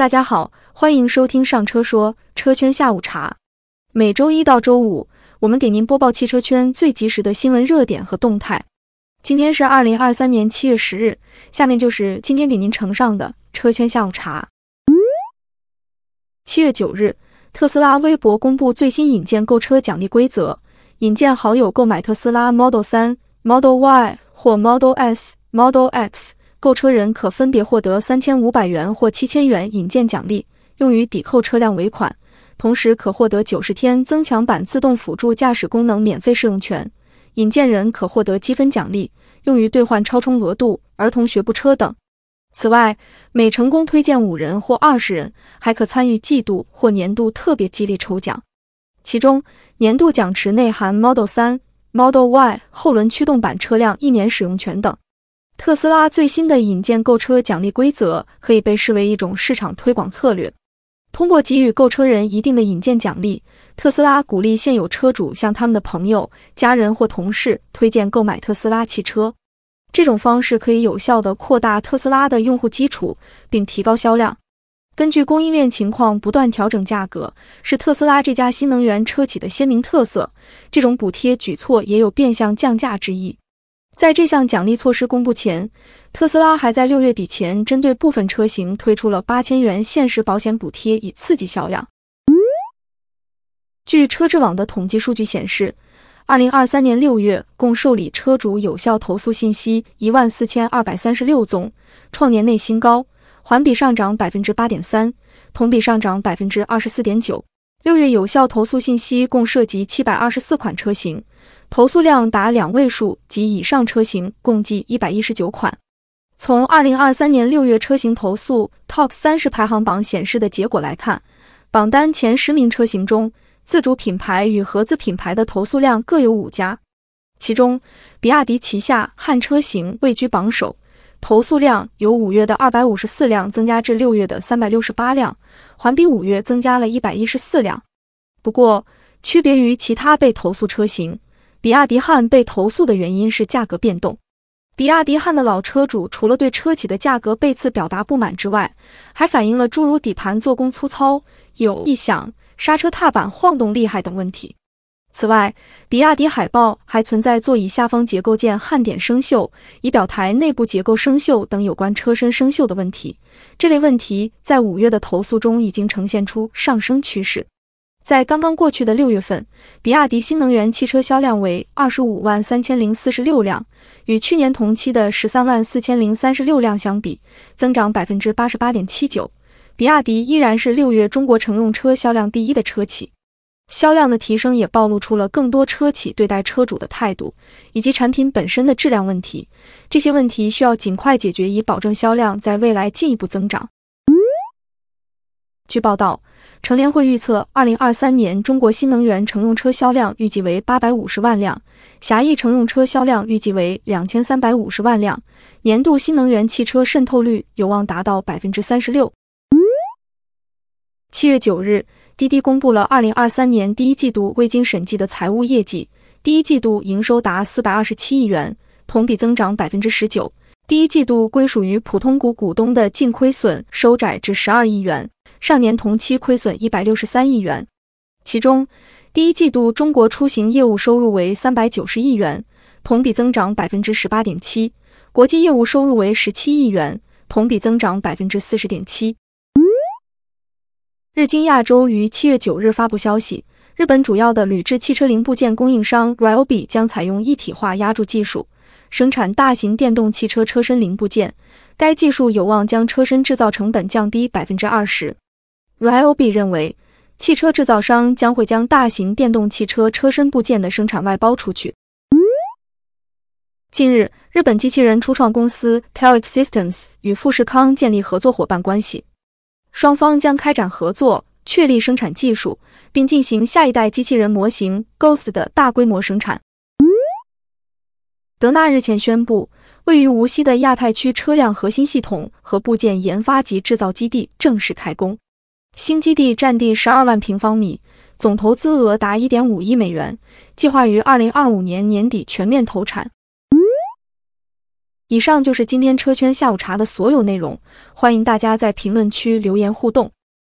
大家好，欢迎收听上车说车圈下午茶。每周一到周五，我们给您播报汽车圈最及时的新闻热点和动态。今天是二零二三年七月十日，下面就是今天给您呈上的车圈下午茶。七月九日，特斯拉微博公布最新引荐购车奖励规则，引荐好友购买特斯拉 Model 3、Model Y 或 Model S、Model X。购车人可分别获得三千五百元或七千元引荐奖励，用于抵扣车辆尾款，同时可获得九十天增强版自动辅助驾驶功能免费试用权。引荐人可获得积分奖励，用于兑换超充额度、儿童学步车等。此外，每成功推荐五人或二十人，还可参与季度或年度特别激励抽奖，其中年度奖池内含 Model 3、Model Y 后轮驱动版车辆一年使用权等。特斯拉最新的引荐购车奖励规则可以被视为一种市场推广策略。通过给予购车人一定的引荐奖励，特斯拉鼓励现有车主向他们的朋友、家人或同事推荐购买特斯拉汽车。这种方式可以有效地扩大特斯拉的用户基础，并提高销量。根据供应链情况不断调整价格，是特斯拉这家新能源车企的鲜明特色。这种补贴举措也有变相降价之意。在这项奖励措施公布前，特斯拉还在六月底前针对部分车型推出了八千元限时保险补贴，以刺激销量。据车之网的统计数据显示，二零二三年六月共受理车主有效投诉信息一万四千二百三十六宗，创年内新高，环比上涨百分之八点三，同比上涨百分之二十四点九。六月有效投诉信息共涉及七百二十四款车型。投诉量达两位数及以上车型共计一百一十九款。从二零二三年六月车型投诉 TOP 三十排行榜显示的结果来看，榜单前十名车型中，自主品牌与合资品牌的投诉量各有五家。其中，比亚迪旗下汉车型位居榜首，投诉量由五月的二百五十四辆增加至六月的三百六十八辆，环比五月增加了一百一十四辆。不过，区别于其他被投诉车型。比亚迪汉被投诉的原因是价格变动。比亚迪汉的老车主除了对车企的价格背刺表达不满之外，还反映了诸如底盘做工粗糙、有异响、刹车踏板晃动厉害等问题。此外，比亚迪海豹还存在座椅下方结构件焊点生锈、仪表台内部结构生锈等有关车身生锈的问题。这类问题在五月的投诉中已经呈现出上升趋势。在刚刚过去的六月份，比亚迪新能源汽车销量为二十五万三千零四十六辆，与去年同期的十三万四千零三十六辆相比，增长百分之八十八点七九。比亚迪依然是六月中国乘用车销量第一的车企。销量的提升也暴露出了更多车企对待车主的态度，以及产品本身的质量问题。这些问题需要尽快解决，以保证销量在未来进一步增长。据报道。乘联会预测，二零二三年中国新能源乘用车销量预计为八百五十万辆，狭义乘用车销量预计为两千三百五十万辆，年度新能源汽车渗透率有望达到百分之三十六。七月九日，滴滴公布了二零二三年第一季度未经审计的财务业绩，第一季度营收达四百二十七亿元，同比增长百分之十九。第一季度归属于普通股股东的净亏损收窄至十二亿元。上年同期亏损一百六十三亿元，其中第一季度中国出行业务收入为三百九十亿元，同比增长百分之十八点七；国际业务收入为十七亿元，同比增长百分之四十点七。日经亚洲于七月九日发布消息，日本主要的铝制汽车零部件供应商 Ryobi 将采用一体化压铸技术生产大型电动汽车车身零部件，该技术有望将车身制造成本降低百分之二十。Ryobi 认为，汽车制造商将会将大型电动汽车车身部件的生产外包出去。近日，日本机器人初创公司 Telexsystems 与富士康建立合作伙伴关系，双方将开展合作，确立生产技术，并进行下一代机器人模型 Ghost 的大规模生产。德纳日前宣布，位于无锡的亚太区车辆核心系统和部件研发及制造基地正式开工。新基地占地十二万平方米，总投资额达一点五亿美元，计划于二零二五年年底全面投产。以上就是今天车圈下午茶的所有内容，欢迎大家在评论区留言互动。